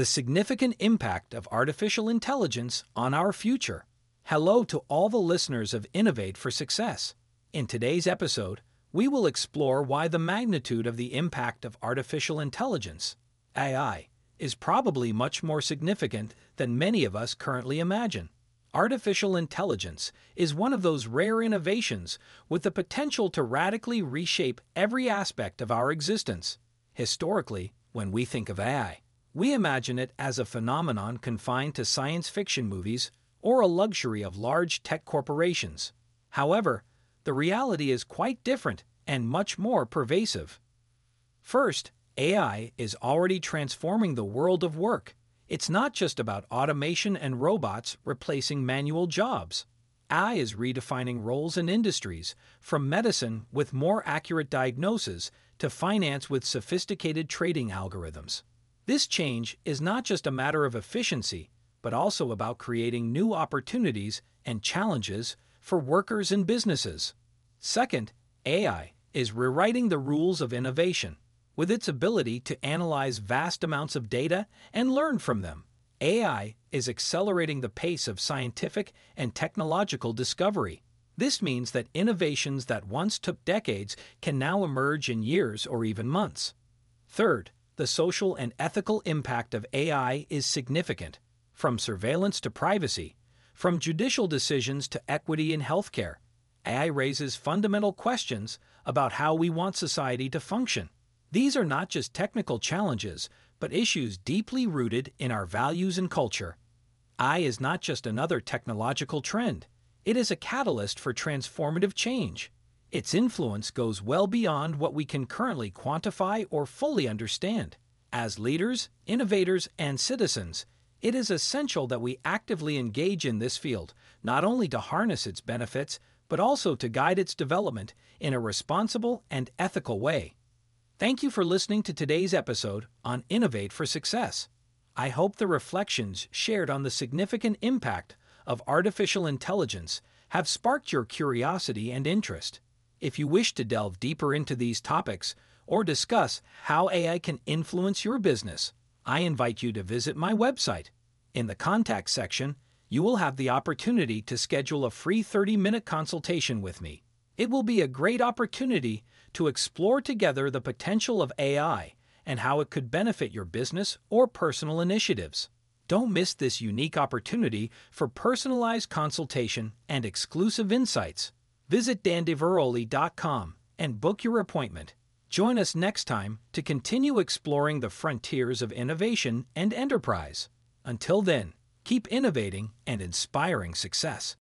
the significant impact of artificial intelligence on our future. Hello to all the listeners of Innovate for Success. In today's episode, we will explore why the magnitude of the impact of artificial intelligence, AI, is probably much more significant than many of us currently imagine. Artificial intelligence is one of those rare innovations with the potential to radically reshape every aspect of our existence. Historically, when we think of AI, we imagine it as a phenomenon confined to science fiction movies or a luxury of large tech corporations. However, the reality is quite different and much more pervasive. First, AI is already transforming the world of work. It's not just about automation and robots replacing manual jobs. AI is redefining roles in industries, from medicine with more accurate diagnosis to finance with sophisticated trading algorithms. This change is not just a matter of efficiency, but also about creating new opportunities and challenges for workers and businesses. Second, AI is rewriting the rules of innovation. With its ability to analyze vast amounts of data and learn from them, AI is accelerating the pace of scientific and technological discovery. This means that innovations that once took decades can now emerge in years or even months. Third, the social and ethical impact of AI is significant, from surveillance to privacy, from judicial decisions to equity in healthcare. AI raises fundamental questions about how we want society to function. These are not just technical challenges, but issues deeply rooted in our values and culture. AI is not just another technological trend, it is a catalyst for transformative change. Its influence goes well beyond what we can currently quantify or fully understand. As leaders, innovators, and citizens, it is essential that we actively engage in this field, not only to harness its benefits, but also to guide its development in a responsible and ethical way. Thank you for listening to today's episode on Innovate for Success. I hope the reflections shared on the significant impact of artificial intelligence have sparked your curiosity and interest. If you wish to delve deeper into these topics or discuss how AI can influence your business, I invite you to visit my website. In the contact section, you will have the opportunity to schedule a free 30 minute consultation with me. It will be a great opportunity to explore together the potential of AI and how it could benefit your business or personal initiatives. Don't miss this unique opportunity for personalized consultation and exclusive insights. Visit danielediveroli.com and book your appointment. Join us next time to continue exploring the frontiers of innovation and enterprise. Until then, keep innovating and inspiring success.